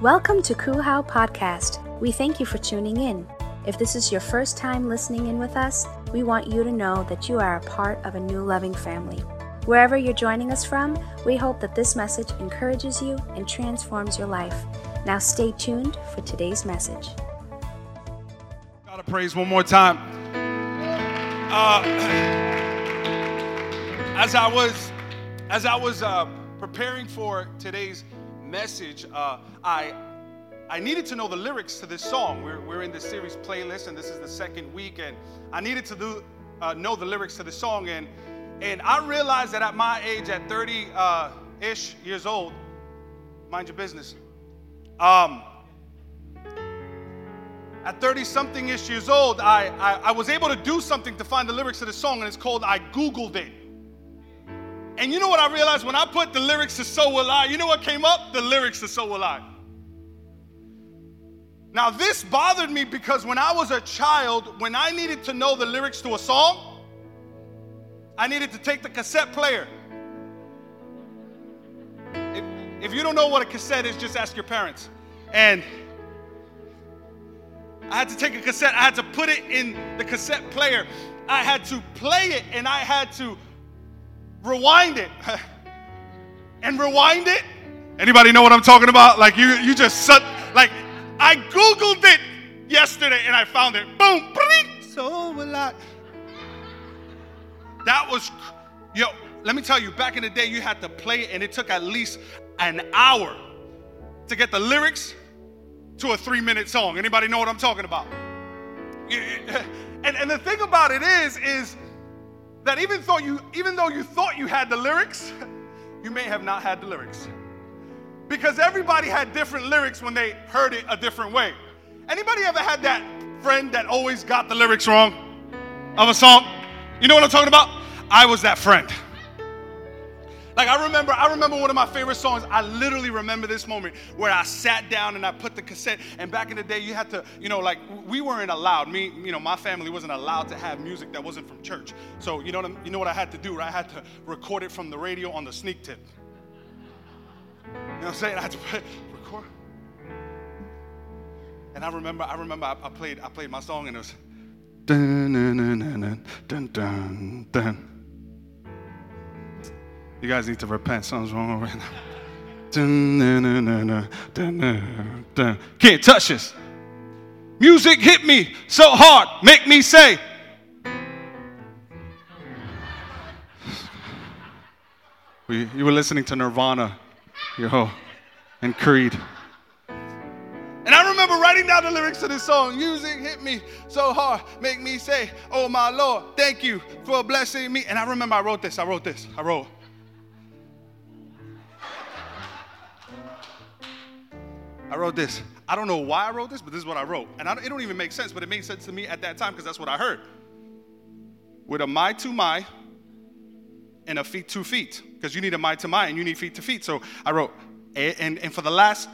Welcome to Kuhau Podcast. We thank you for tuning in. If this is your first time listening in with us, we want you to know that you are a part of a new loving family. Wherever you're joining us from, we hope that this message encourages you and transforms your life. Now stay tuned for today's message. Gotta praise one more time. Uh, as I was, as I was uh, preparing for today's message, uh, I, I needed to know the lyrics to this song. We're, we're in this series playlist, and this is the second week, and I needed to do, uh, know the lyrics to the song, and and I realized that at my age, at 30 uh, ish years old, mind your business. Um, at 30 something ish years old, I, I, I, was able to do something to find the lyrics to the song, and it's called I Googled It. And you know what I realized when I put the lyrics to So Will I? You know what came up? The lyrics to So Will I. Now, this bothered me because when I was a child, when I needed to know the lyrics to a song, I needed to take the cassette player. If, if you don't know what a cassette is, just ask your parents. And I had to take a cassette, I had to put it in the cassette player. I had to play it and I had to rewind it. and rewind it. Anybody know what I'm talking about? Like you you just suck. like I googled it yesterday and I found it. Boom, bling, so will I. That was, yo, let me tell you, back in the day, you had to play it, and it took at least an hour to get the lyrics to a three minute song. Anybody know what I'm talking about? And, and the thing about it is, is that even though you even though you thought you had the lyrics, you may have not had the lyrics. Because everybody had different lyrics when they heard it a different way. Anybody ever had that friend that always got the lyrics wrong of a song? You know what I'm talking about? I was that friend. Like I remember, I remember one of my favorite songs. I literally remember this moment where I sat down and I put the cassette. And back in the day, you had to, you know, like we weren't allowed. Me, you know, my family wasn't allowed to have music that wasn't from church. So you know, what you know what I had to do? Right? I had to record it from the radio on the sneak tip. You know what I'm saying? I had to record. And I remember, I remember, I, I played, I played my song, and it was. Dun, dun, dun, dun, You guys need to repent. Something's wrong right now. Can't touch this. Music hit me so hard, make me say. You were listening to Nirvana, yo, and Creed. And I remember writing down the lyrics to this song. Music hit me so hard, make me say, Oh my Lord, thank you for blessing me. And I remember I wrote this. I wrote this. I wrote. I wrote this. I don't know why I wrote this, but this is what I wrote. And I, it don't even make sense, but it made sense to me at that time because that's what I heard. With a my to my and a feet to feet, because you need a my to my and you need feet to feet. So I wrote, and, and for the last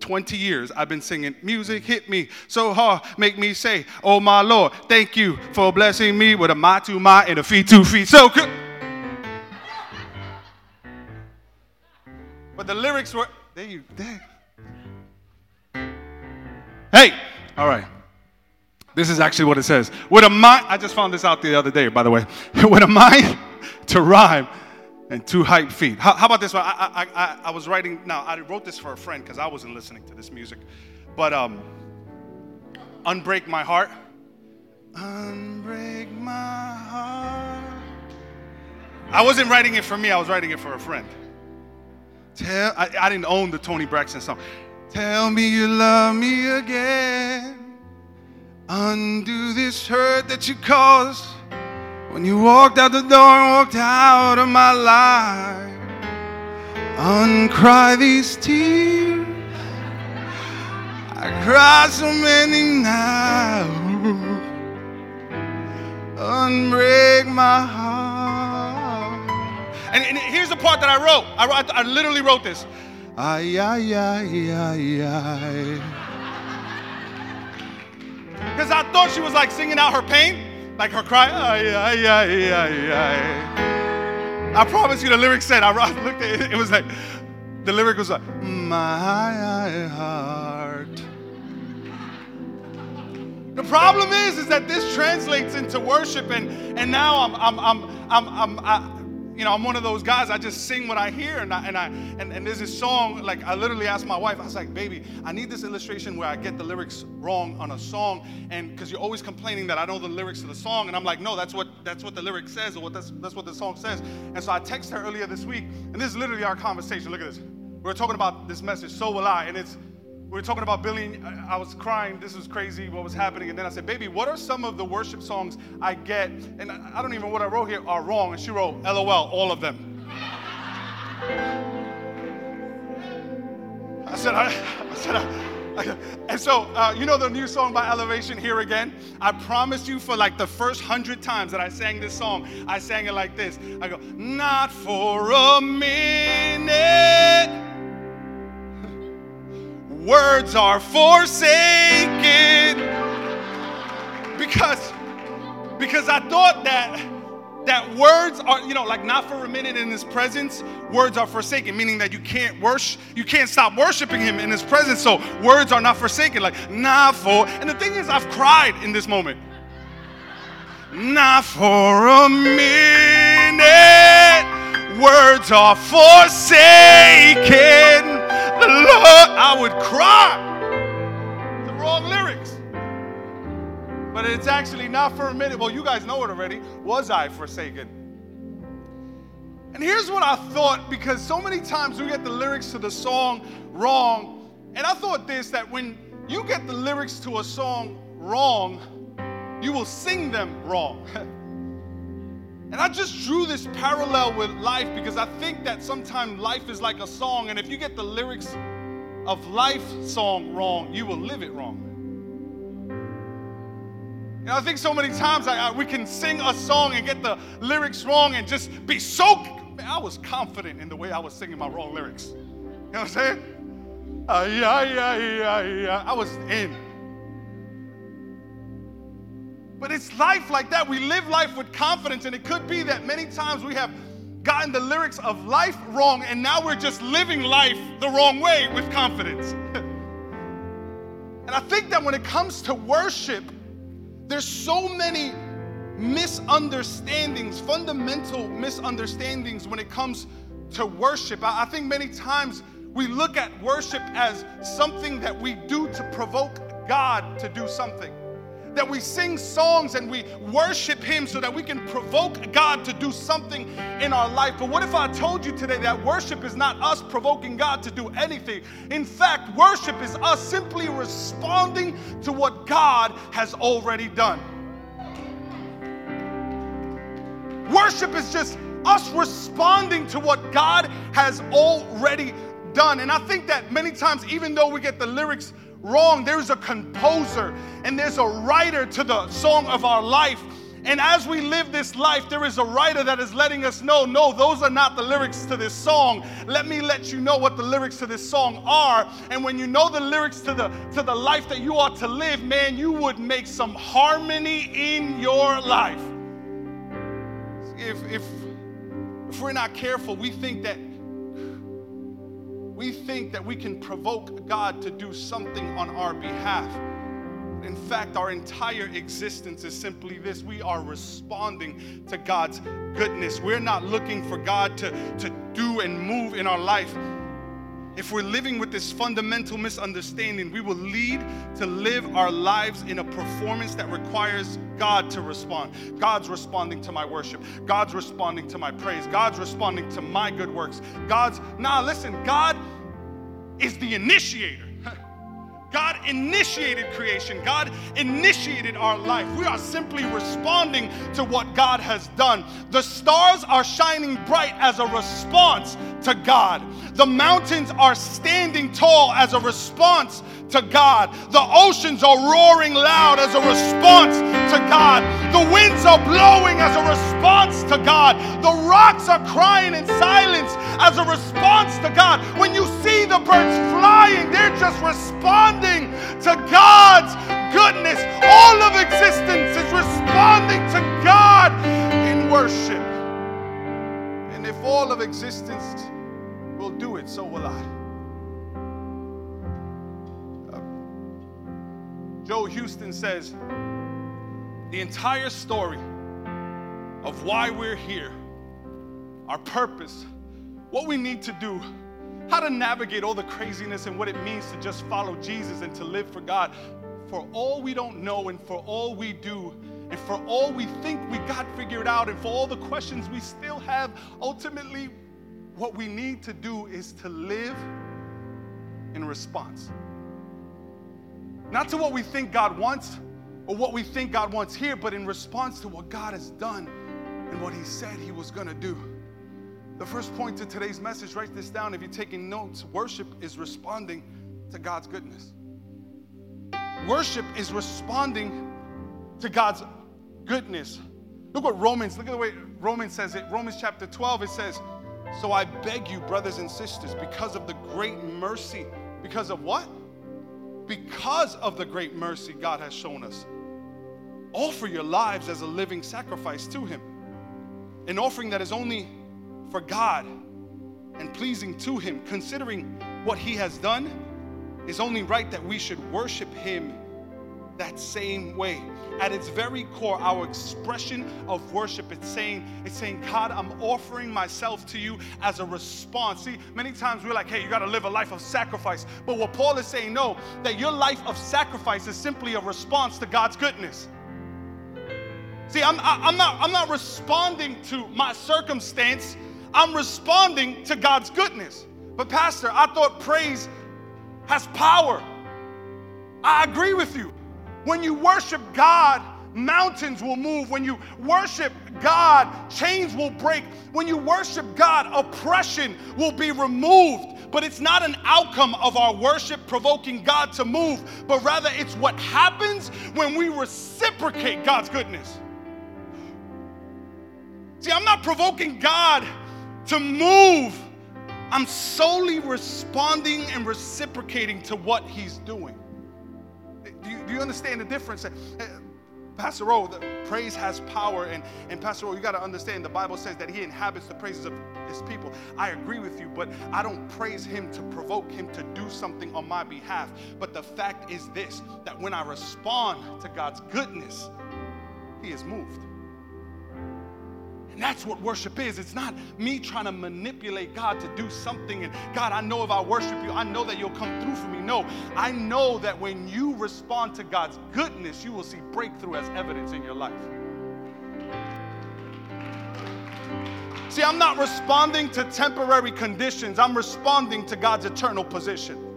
20 years I've been singing, Music hit me so hard, make me say, Oh my Lord, thank you for blessing me with a my to my and a feet to feet. So good. But the lyrics were, there you, there. Hey, all right. This is actually what it says. With a mind, I just found this out the other day, by the way. with a mind to rhyme and two hype feet. How, how about this one? I, I, I, I, was writing, now I wrote this for a friend because I wasn't listening to this music. But um, Unbreak My Heart. Unbreak my heart. I wasn't writing it for me, I was writing it for a friend. Tell, I, I didn't own the Toni Braxton song. Tell me you love me again. Undo this hurt that you caused. When you walked out the door and walked out of my life, uncry these tears. I cry so many now. Unbreak my heart. And, and, here's the part that I wrote. I, wrote, I literally wrote this. Ay, ay, ay, ay, ay. Because I thought she was like singing out her pain like her cry, ay, ay, ay, ay, ay. I promise you the lyrics said, I looked at it, it was like, the lyric was like, My heart. The problem is, is that this translates into worship, and, and now I'm, I'm, I'm, I'm, I'm I, you know, I'm one of those guys. I just sing what I hear, and I, and I and, and there's this song. Like I literally asked my wife. I was like, "Baby, I need this illustration where I get the lyrics wrong on a song, and because you're always complaining that I know the lyrics to the song, and I'm like, no, that's what that's what the lyric says, or what that's that's what the song says. And so I texted her earlier this week, and this is literally our conversation. Look at this. We we're talking about this message. So will I, and it's we were talking about Billy. I was crying. This was crazy. What was happening? And then I said, "Baby, what are some of the worship songs I get?" And I don't even what I wrote here are wrong. And she wrote, "LOL, all of them." I said, I, I said, I, and so uh, you know the new song by Elevation, "Here Again." I promised you for like the first hundred times that I sang this song, I sang it like this. I go, "Not for a minute." Words are forsaken. Because, because I thought that that words are, you know, like not for a minute in his presence, words are forsaken, meaning that you can't worship, you can't stop worshiping him in his presence. So words are not forsaken, like not for. And the thing is, I've cried in this moment. Not for a minute, words are forsaken. Lord, I would cry. The wrong lyrics. But it's actually not for a minute. Well, you guys know it already. Was I forsaken? And here's what I thought because so many times we get the lyrics to the song wrong. And I thought this that when you get the lyrics to a song wrong, you will sing them wrong. And I just drew this parallel with life because I think that sometimes life is like a song, and if you get the lyrics of life song wrong, you will live it wrong. Know, I think so many times I, I, we can sing a song and get the lyrics wrong and just be so. Man, I was confident in the way I was singing my wrong lyrics. You know what I'm saying? Uh, yeah, yeah, yeah, yeah. I was in. But it's life like that. We live life with confidence, and it could be that many times we have gotten the lyrics of life wrong, and now we're just living life the wrong way with confidence. and I think that when it comes to worship, there's so many misunderstandings, fundamental misunderstandings when it comes to worship. I think many times we look at worship as something that we do to provoke God to do something that we sing songs and we worship Him so that we can provoke God to do something in our life. But what if I told you today that worship is not us provoking God to do anything? In fact, worship is us simply responding to what God has already done. Worship is just us responding to what God has already done. And I think that many times, even though we get the lyrics wrong. There's a composer and there's a writer to the song of our life. And as we live this life, there is a writer that is letting us know no, those are not the lyrics to this song. Let me let you know what the lyrics to this song are. And when you know the lyrics to the, to the life that you ought to live, man, you would make some harmony in your life. If, if, if we're not careful, we think that we think that we can provoke God to do something on our behalf. In fact, our entire existence is simply this we are responding to God's goodness. We're not looking for God to, to do and move in our life. If we're living with this fundamental misunderstanding, we will lead to live our lives in a performance that requires God to respond. God's responding to my worship. God's responding to my praise. God's responding to my good works. God's, nah, listen, God is the initiator. Initiated creation. God initiated our life. We are simply responding to what God has done. The stars are shining bright as a response to God. The mountains are standing tall as a response to God. The oceans are roaring loud as a response to God. The winds are blowing as a response to God. The rocks are crying in silence as a response to God. When you see the birds flying, they're just responding to God's goodness. All of existence is responding to God in worship. And if all of existence will do it, so will I. Joel Houston says the entire story of why we're here, our purpose, what we need to do, how to navigate all the craziness and what it means to just follow Jesus and to live for God. For all we don't know and for all we do, and for all we think we got figured out, and for all the questions we still have, ultimately, what we need to do is to live in response. Not to what we think God wants or what we think God wants here, but in response to what God has done and what He said He was going to do. The first point to today's message, write this down if you're taking notes. Worship is responding to God's goodness. Worship is responding to God's goodness. Look what Romans, look at the way Romans says it. Romans chapter 12, it says, So I beg you, brothers and sisters, because of the great mercy, because of what? Because of the great mercy God has shown us. Offer your lives as a living sacrifice to Him, an offering that is only for God and pleasing to Him, considering what He has done, is only right that we should worship Him that same way. At its very core, our expression of worship, it's saying, it's saying, God, I'm offering myself to you as a response. See, many times we're like, hey, you got to live a life of sacrifice. But what Paul is saying, no, that your life of sacrifice is simply a response to God's goodness. See, I'm, I'm, not, I'm not responding to my circumstance, I'm responding to God's goodness. But, Pastor, I thought praise has power. I agree with you. When you worship God, mountains will move. When you worship God, chains will break. When you worship God, oppression will be removed. But it's not an outcome of our worship provoking God to move, but rather it's what happens when we reciprocate God's goodness. See, I'm not provoking God to move. I'm solely responding and reciprocating to what He's doing. Do you, understand the difference? Uh, Pastor O, the praise has power. And, and Pastor O, you got to understand the Bible says that he inhabits the praises of his people. I agree with you, but I don't praise him to provoke him to do something on my behalf. But the fact is this that when I respond to God's goodness, he is moved. And that's what worship is. It's not me trying to manipulate God to do something. And God, I know if I worship you, I know that you'll come through for me. No, I know that when you respond to God's goodness, you will see breakthrough as evidence in your life. See, I'm not responding to temporary conditions, I'm responding to God's eternal position.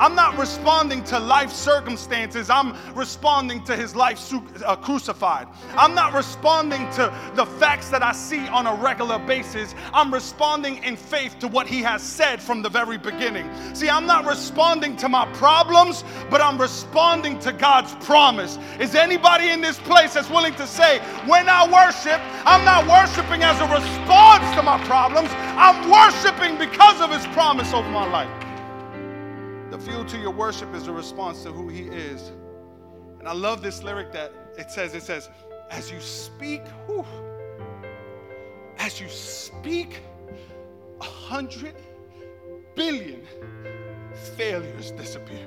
I'm not responding to life circumstances. I'm responding to his life su- uh, crucified. I'm not responding to the facts that I see on a regular basis. I'm responding in faith to what he has said from the very beginning. See, I'm not responding to my problems, but I'm responding to God's promise. Is anybody in this place that's willing to say, when I worship, I'm not worshiping as a response to my problems, I'm worshiping because of his promise over my life? Fuel to your worship is a response to who He is. And I love this lyric that it says, it says, as you speak, whew, as you speak, a hundred billion failures disappear.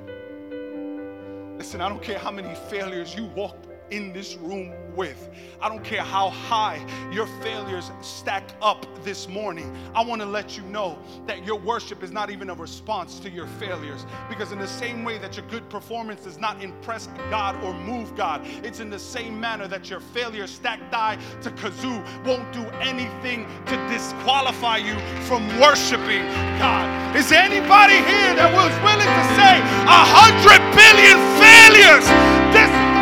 Listen, I don't care how many failures you walk in this room with. I don't care how high your failures stack up this morning. I want to let you know that your worship is not even a response to your failures. Because, in the same way that your good performance does not impress God or move God, it's in the same manner that your failure stacked die to kazoo won't do anything to disqualify you from worshiping God. Is there anybody here that was willing to say a hundred billion failures? This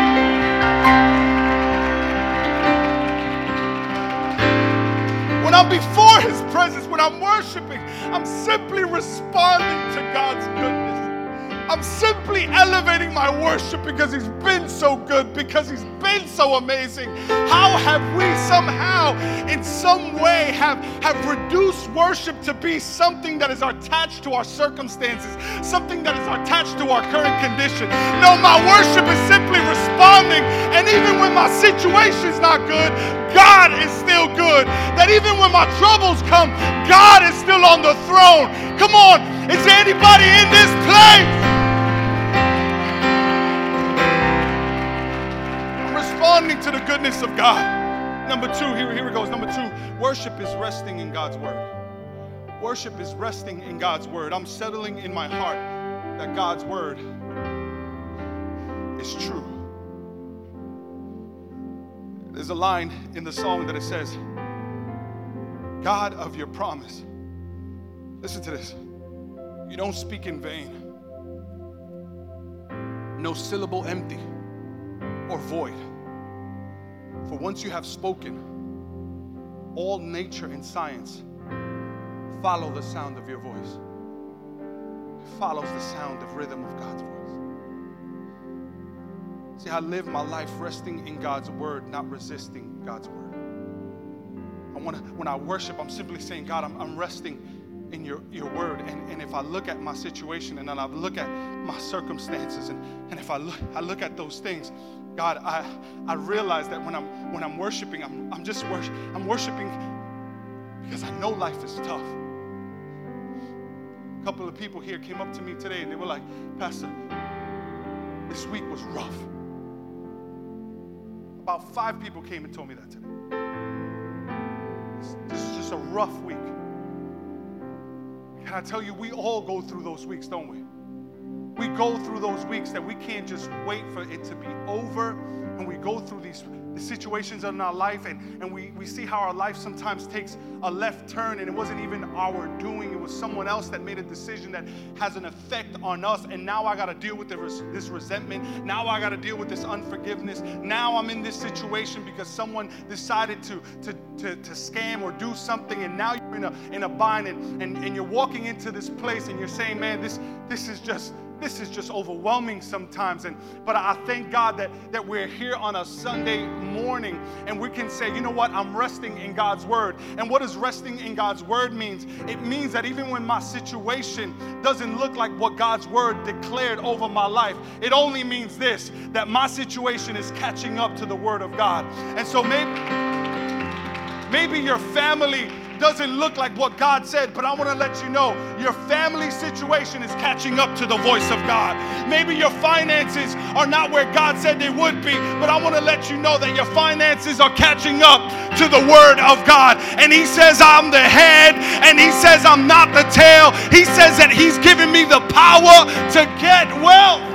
when I'm before His presence, when I'm worshiping, I'm simply responding to God's goodness. I'm simply elevating my worship because He's been so good, because He's been so amazing. How have we somehow, in some way, have, have reduced worship to be something that is attached to our circumstances, something that is attached to our current condition? No, my worship is simply responding, and even when my situation's not good, God is still good. That even when my troubles come, God is still on the throne. Come on, is there anybody in this place? Responding to the goodness of God. Number two, here, here it goes. Number two, worship is resting in God's word. Worship is resting in God's word. I'm settling in my heart that God's word is true. There's a line in the song that it says, God of your promise. Listen to this. You don't speak in vain, no syllable empty or void. For once you have spoken, all nature and science follow the sound of your voice. It follows the sound of rhythm of God's voice. See, I live my life resting in God's word, not resisting God's word. I want to, when I worship, I'm simply saying, God, I'm, I'm resting in your, your word. And, and if I look at my situation and then I look at my circumstances and, and if I look, I look at those things, God, I, I realize that when I'm when I'm worshiping, I'm, I'm just worship, I'm worshiping because I know life is tough. A couple of people here came up to me today and they were like, Pastor, this week was rough. About five people came and told me that today. This is just a rough week. Can I tell you, we all go through those weeks, don't we? We go through those weeks that we can't just wait for it to be over. And we go through these situations in our life and, and we, we see how our life sometimes takes a left turn and it wasn't even our doing. It was someone else that made a decision that has an effect on us. And now i got to deal with res- this resentment. Now i got to deal with this unforgiveness. Now i'm in this situation because someone decided to, to, to, to scam or do something. And now you're in a, in a bind and, and, and you're walking into this place and you're saying man this, this is just this is just overwhelming sometimes. And but I thank God that, that we're here on a Sunday morning and we can say, you know what, I'm resting in God's word. And what does resting in God's word means? It means that even when my situation doesn't look like what God's word declared over my life, it only means this that my situation is catching up to the word of God. And so maybe maybe your family doesn't look like what God said, but I want to let you know your family situation is catching up to the voice of God. Maybe your finances are not where God said they would be, but I want to let you know that your finances are catching up to the word of God. And He says, I'm the head, and He says, I'm not the tail. He says that He's given me the power to get wealth.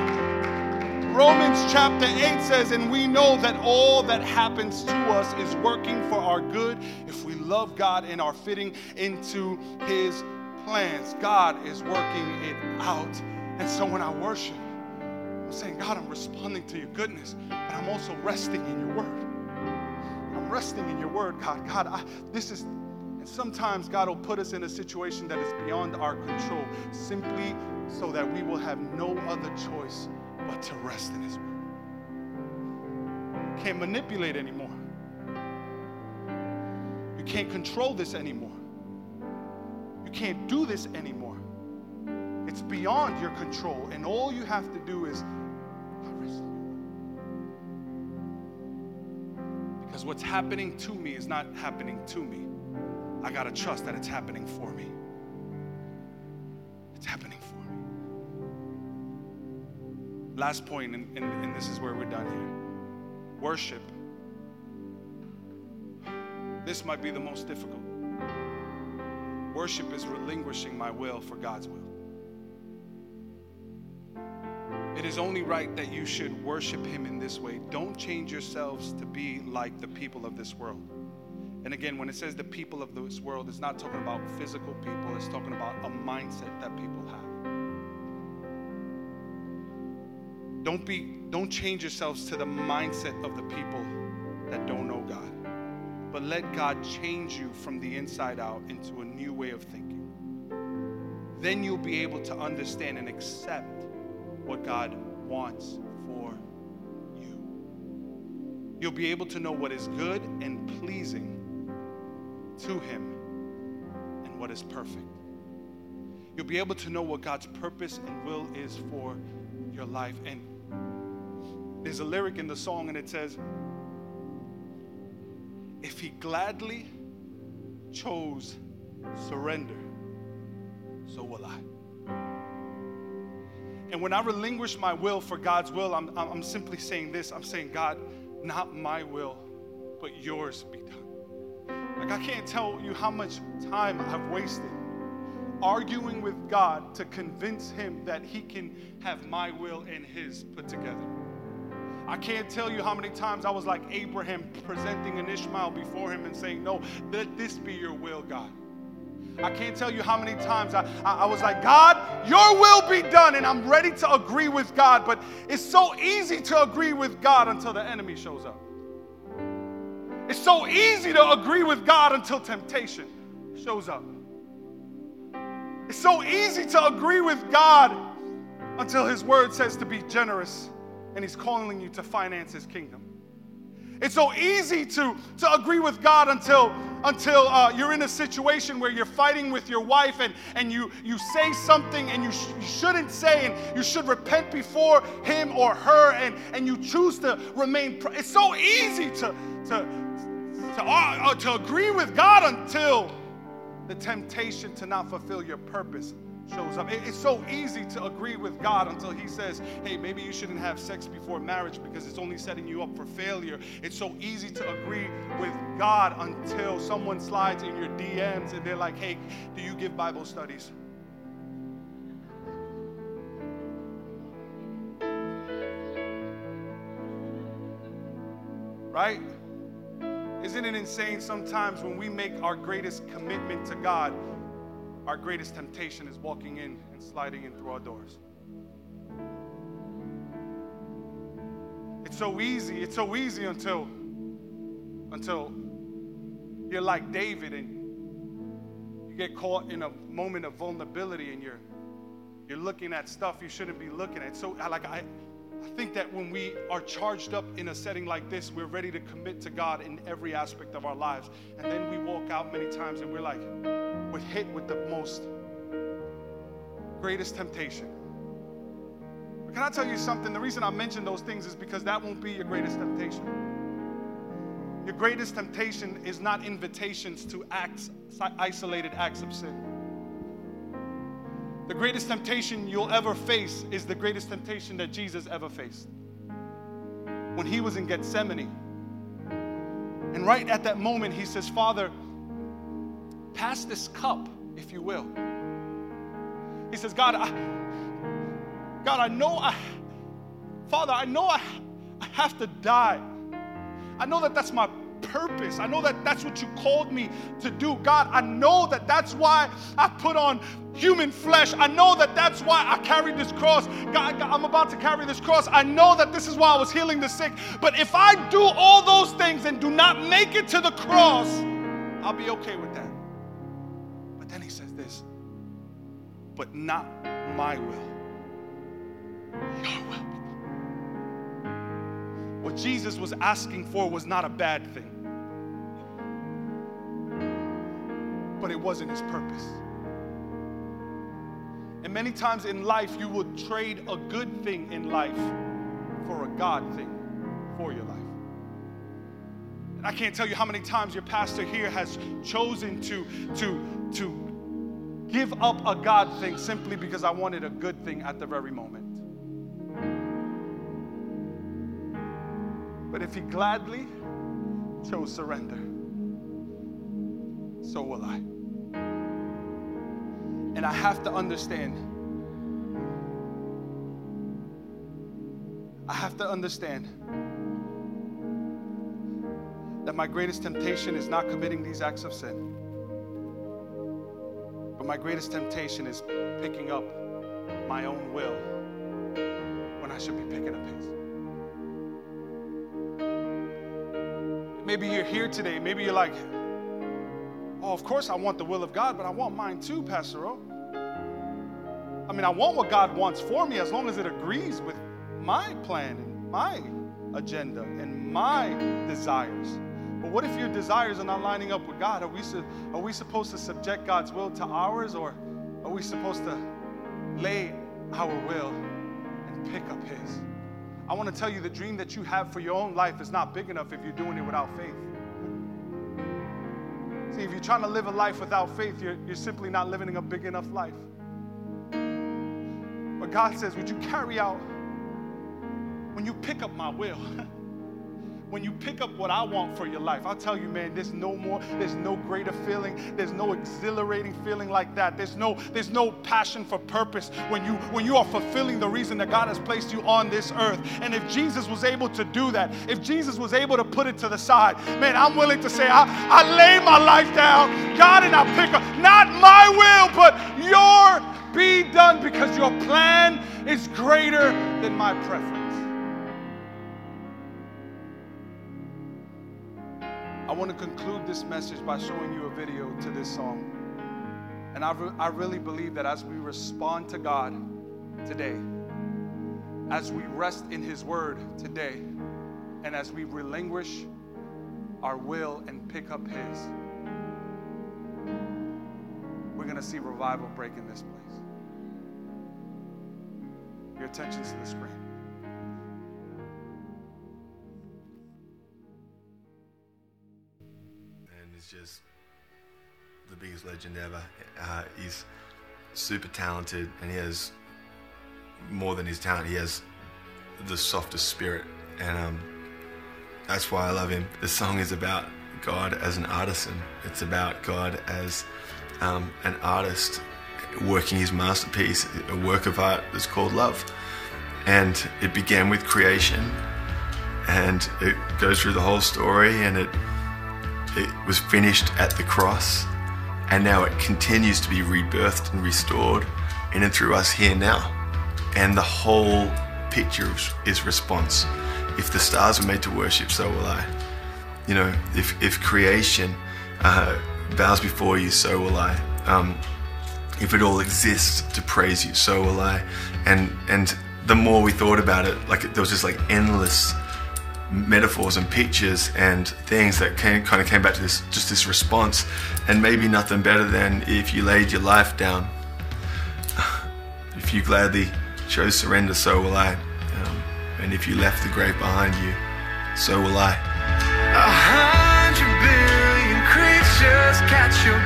Romans chapter 8 says, And we know that all that happens to us is working for our good if we love God and are fitting into His plans. God is working it out. And so when I worship, I'm saying, God, I'm responding to your goodness, but I'm also resting in your word. I'm resting in your word, God. God, I, this is, and sometimes God will put us in a situation that is beyond our control simply so that we will have no other choice but to rest in His Word. You can't manipulate anymore. You can't control this anymore. You can't do this anymore. It's beyond your control, and all you have to do is rest Because what's happening to me is not happening to me. I got to trust that it's happening for me. It's happening Last point, and, and, and this is where we're done here worship. This might be the most difficult. Worship is relinquishing my will for God's will. It is only right that you should worship Him in this way. Don't change yourselves to be like the people of this world. And again, when it says the people of this world, it's not talking about physical people, it's talking about a mindset that people have. Don't be don't change yourselves to the mindset of the people that don't know God. But let God change you from the inside out into a new way of thinking. Then you'll be able to understand and accept what God wants for you. You'll be able to know what is good and pleasing to Him and what is perfect. You'll be able to know what God's purpose and will is for your life. And there's a lyric in the song, and it says, If He gladly chose surrender, so will I. And when I relinquish my will for God's will, I'm, I'm simply saying this I'm saying, God, not my will, but yours be done. Like, I can't tell you how much time I've wasted arguing with God to convince Him that He can have my will and His put together. I can't tell you how many times I was like Abraham presenting an Ishmael before Him and saying, No, let this be your will, God. I can't tell you how many times I, I, I, was like, God, your will be done. And I'm ready to agree with God. But it's so easy to agree with God until the enemy shows up. It's so easy to agree with God until temptation shows up. It's so easy to agree with God until His word says to be generous and He's calling you to finance His kingdom. It's so easy to, to agree with God until, until uh, you're in a situation where you're fighting with your wife and, and you, you say something and you, sh- you shouldn't say and you should repent before him or her and, and you choose to remain. Pr- it's so easy to, to, to, uh, uh, to agree with God until the temptation to not fulfill your purpose shows up. It's so easy to agree with God until He says, hey, maybe you shouldn't have sex before marriage because it's only setting you up for failure. It's so easy to agree with God until someone slides in your DMs and they're like, hey, do you give Bible studies? Right? Isn't it insane sometimes when we make our greatest commitment to God, our greatest temptation is walking in and sliding in through our doors? It's so easy. It's so easy until until you're like David and you get caught in a moment of vulnerability and you're you're looking at stuff you shouldn't be looking at. So like I I think that when we are charged up in a setting like this, we're ready to commit to God in every aspect of our lives. And then we walk out many times and we're like, we're hit with the most greatest temptation. But can I tell you something? The reason I mention those things is because that won't be your greatest temptation. Your greatest temptation is not invitations to acts, isolated acts of sin. The greatest temptation you'll ever face is the greatest temptation that Jesus ever faced. When he was in Gethsemane. And right at that moment, he says, Father, pass this cup, if you will. He says, God, I, God, I know I, Father, I know I, I have to die. I know that that's my purpose. I know that that's what you called me to do. God, I know that that's why I put on human flesh. I know that that's why I carried this cross. God, I'm about to carry this cross. I know that this is why I was healing the sick. But if I do all those things and do not make it to the cross, I'll be okay with that. But then he says this, but not my will, your will what Jesus was asking for was not a bad thing, but it wasn't his purpose. And many times in life, you will trade a good thing in life for a God thing for your life. I can't tell you how many times your pastor here has chosen to, to, to give up a God thing simply because I wanted a good thing at the very moment. But if he gladly chose surrender, so will I. And I have to understand. I have to understand that my greatest temptation is not committing these acts of sin. But my greatest temptation is picking up my own will when I should be picking up His. Maybe you're here today. Maybe you're like, oh, of course I want the will of God, but I want mine too, Pastor O. I mean, I want what God wants for me as long as it agrees with my plan and my agenda and my desires. But what if your desires are not lining up with God? Are we, su- are we supposed to subject God's will to ours or are we supposed to lay our will and pick up His? I want to tell you the dream that you have for your own life is not big enough if you're doing it without faith. See, if you're trying to live a life without faith, you're, you're simply not living a big enough life. But God says, Would you carry out when you pick up my will? when you pick up what I want for your life, I'll tell you, man, there's no more, there's no greater feeling, there's no exhilarating feeling like that. There's no, there's no passion for purpose when you when you are fulfilling the reason that God has placed you on this earth. And if Jesus was able to do that, if Jesus was able to put it to the side, man, I'm willing to say, I, I lay my life down, God, and I pick up not my will, but your be done because your plan is greater than my preference. Want to conclude this message by showing you a video to this song. And I, re- I really believe that as we respond to God today, as we rest in His Word today, and as we relinquish our will and pick up His, we're going to see revival break in this place. Your attention's to the screen. Legend ever. Uh, he's super talented, and he has more than his talent. He has the softest spirit, and um, that's why I love him. The song is about God as an artisan. It's about God as um, an artist working his masterpiece, a work of art that's called love. And it began with creation, and it goes through the whole story, and it it was finished at the cross, and now it continues to be rebirthed and restored in and through us here now. And the whole picture is- response. If the stars were made to worship, so will I. You know, if, if creation uh, bows before you, so will I. Um, if it all exists to praise you, so will I. And and the more we thought about it, like there was just like endless metaphors and pictures and things that came, kind of came back to this just this response and maybe nothing better than if you laid your life down. If you gladly chose surrender so will i. Um, and if you left the grave behind you so will i. A hundred billion creatures catch your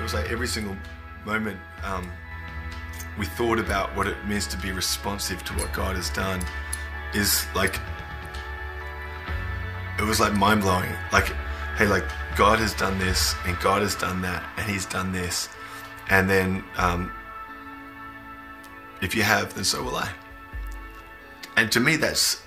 it was like every single moment um, we thought about what it means to be responsive to what God has done is like it was like mind blowing. Like, hey, like God has done this and God has done that and He's done this, and then um, if you have, then so will I. And to me, that's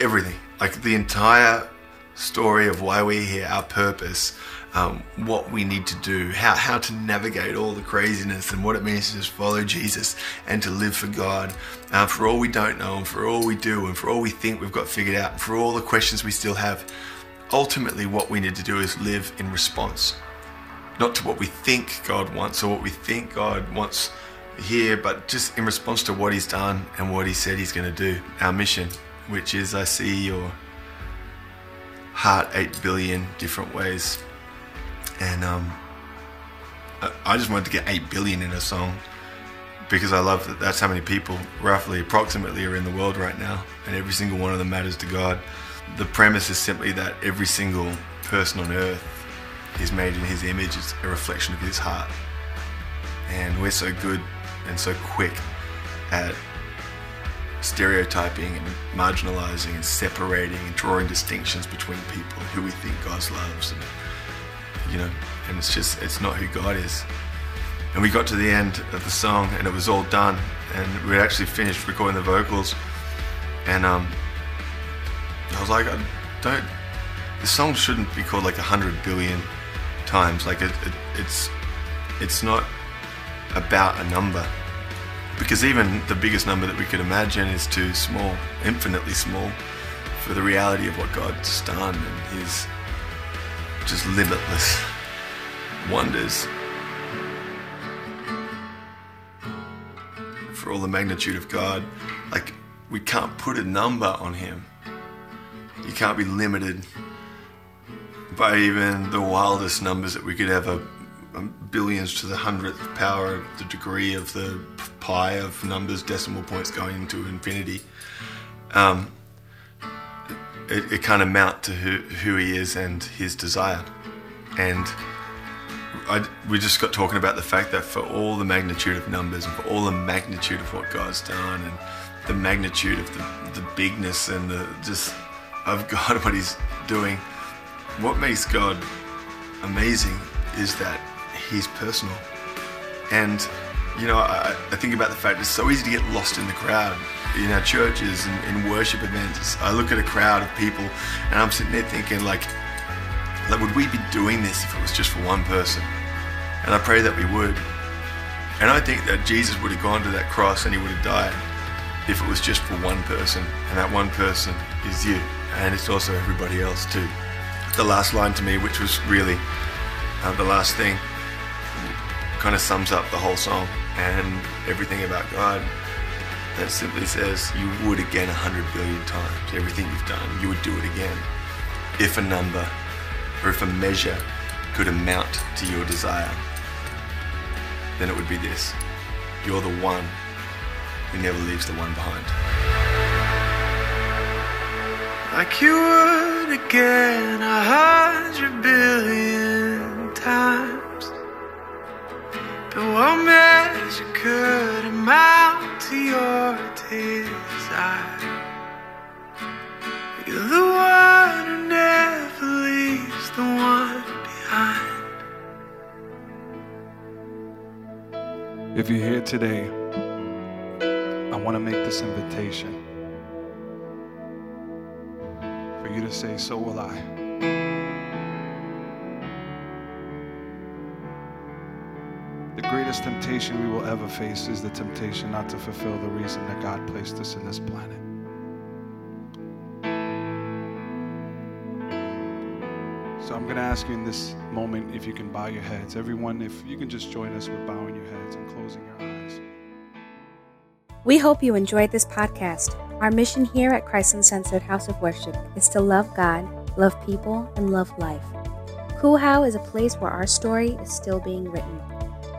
everything. Like the entire story of why we're here, our purpose, um, what we need to do, how, how to navigate all the craziness and what it means to just follow Jesus and to live for God. Uh, for all we don't know and for all we do and for all we think we've got figured out and for all the questions we still have, ultimately what we need to do is live in response. Not to what we think God wants or what we think God wants here, but just in response to what He's done and what He said He's going to do. Our mission, which is I see your heart 8 billion different ways. And um, I- just wanted to get 8 billion in a song because I love that that's how many people, roughly, approximately, are in the world right now. And every single one of them matters to God. The premise is simply that every single person on earth is made in His image, it's a reflection of His heart. And we're so good and so quick at stereotyping and marginalizing and separating and drawing distinctions between people who we think God loves and you know and it's just it's not who God is and we got to the end of the song and it was all done and we actually finished recording the vocals and um I was like, I don't. The song shouldn't be called like a hundred billion times. Like it, it, it's, it's not about a number, because even the biggest number that we could imagine is too small, infinitely small, for the reality of what God's done and His just limitless wonders. For all the magnitude of God, like we can't put a number on Him. You can't be limited by even the wildest numbers that we could ever um, billions to the hundredth power, the degree of the pi of numbers, decimal points going into infinity. Um, it, it can't to who, who he is and his desire. And I, we just got talking about the fact that for all the magnitude of numbers and for all the magnitude of what God's done and the magnitude of the, the bigness and the just of God, what he's doing, what makes God amazing is that he's personal. And, you know, I, I, think about the fact it's so easy to get lost in the crowd in our churches and in worship events. I look at a crowd of people and I'm sitting there thinking, like, like, would we be doing this if it was just for one person? And I pray that we would. And I think that Jesus would have gone to that cross and he would have died if it was just for one person. And that one person is you. And it's also everybody else too. The last line to me, which was really uh, the last thing, kind of sums up the whole song and everything about God. That simply says, You would again a hundred billion times. Everything you've done, you would do it again. If a number or if a measure could amount to your desire, then it would be this You're the one who never leaves the one behind. Like you would again a hundred billion times. Measure could amount to your desire? You're the one who never leaves the one behind. If you're here today, I want to make this invitation for you to say, So will I. greatest temptation we will ever face is the temptation not to fulfill the reason that God placed us in this planet. So I'm going to ask you in this moment if you can bow your heads. Everyone, if you can just join us with bowing your heads and closing your eyes. We hope you enjoyed this podcast. Our mission here at Christ Uncensored House of Worship is to love God, love people, and love life. Cool is a place where our story is still being written.